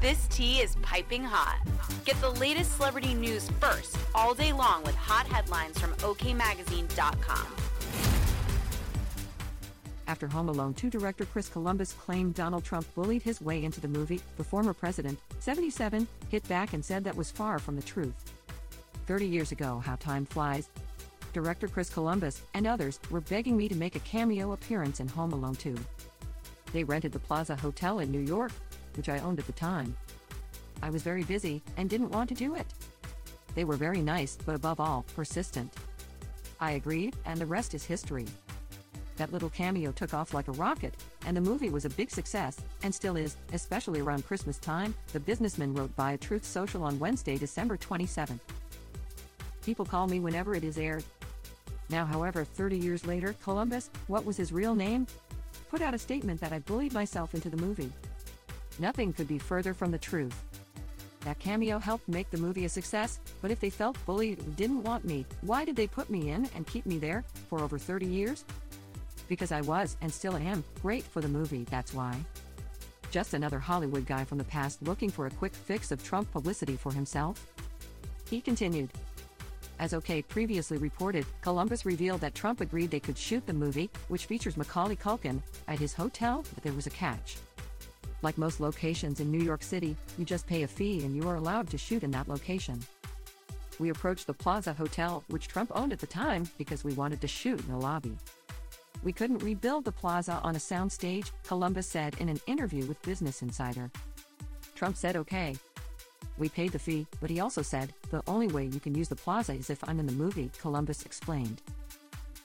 This tea is piping hot. Get the latest celebrity news first all day long with hot headlines from OKMagazine.com. After Home Alone 2 director Chris Columbus claimed Donald Trump bullied his way into the movie, the former president, 77, hit back and said that was far from the truth. 30 years ago, how time flies. Director Chris Columbus and others were begging me to make a cameo appearance in Home Alone 2. They rented the Plaza Hotel in New York, which I owned at the time. I was very busy and didn't want to do it. They were very nice, but above all, persistent. I agreed, and the rest is history. That little cameo took off like a rocket, and the movie was a big success, and still is, especially around Christmas time, the businessman wrote via Truth Social on Wednesday, December 27. People call me whenever it is aired. Now, however, 30 years later, Columbus, what was his real name? Put out a statement that I bullied myself into the movie. Nothing could be further from the truth. That cameo helped make the movie a success, but if they felt bullied or didn't want me, why did they put me in and keep me there for over 30 years? Because I was, and still am, great for the movie, that's why. Just another Hollywood guy from the past looking for a quick fix of Trump publicity for himself? He continued. As OK previously reported, Columbus revealed that Trump agreed they could shoot the movie, which features Macaulay Culkin, at his hotel, but there was a catch. Like most locations in New York City, you just pay a fee and you are allowed to shoot in that location. We approached the Plaza Hotel, which Trump owned at the time, because we wanted to shoot in the lobby. We couldn't rebuild the plaza on a soundstage, Columbus said in an interview with Business Insider. Trump said okay. We paid the fee, but he also said, the only way you can use the plaza is if I'm in the movie, Columbus explained.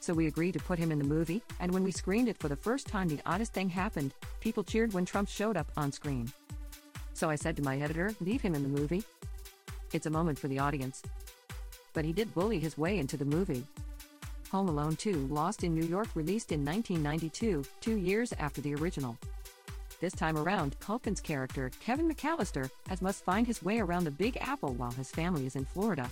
So we agreed to put him in the movie, and when we screened it for the first time, the oddest thing happened people cheered when Trump showed up on screen. So I said to my editor, leave him in the movie. It's a moment for the audience. But he did bully his way into the movie. Home Alone 2 Lost in New York released in 1992, two years after the original. This time around, Culkin's character, Kevin McCallister, has must find his way around the Big Apple while his family is in Florida.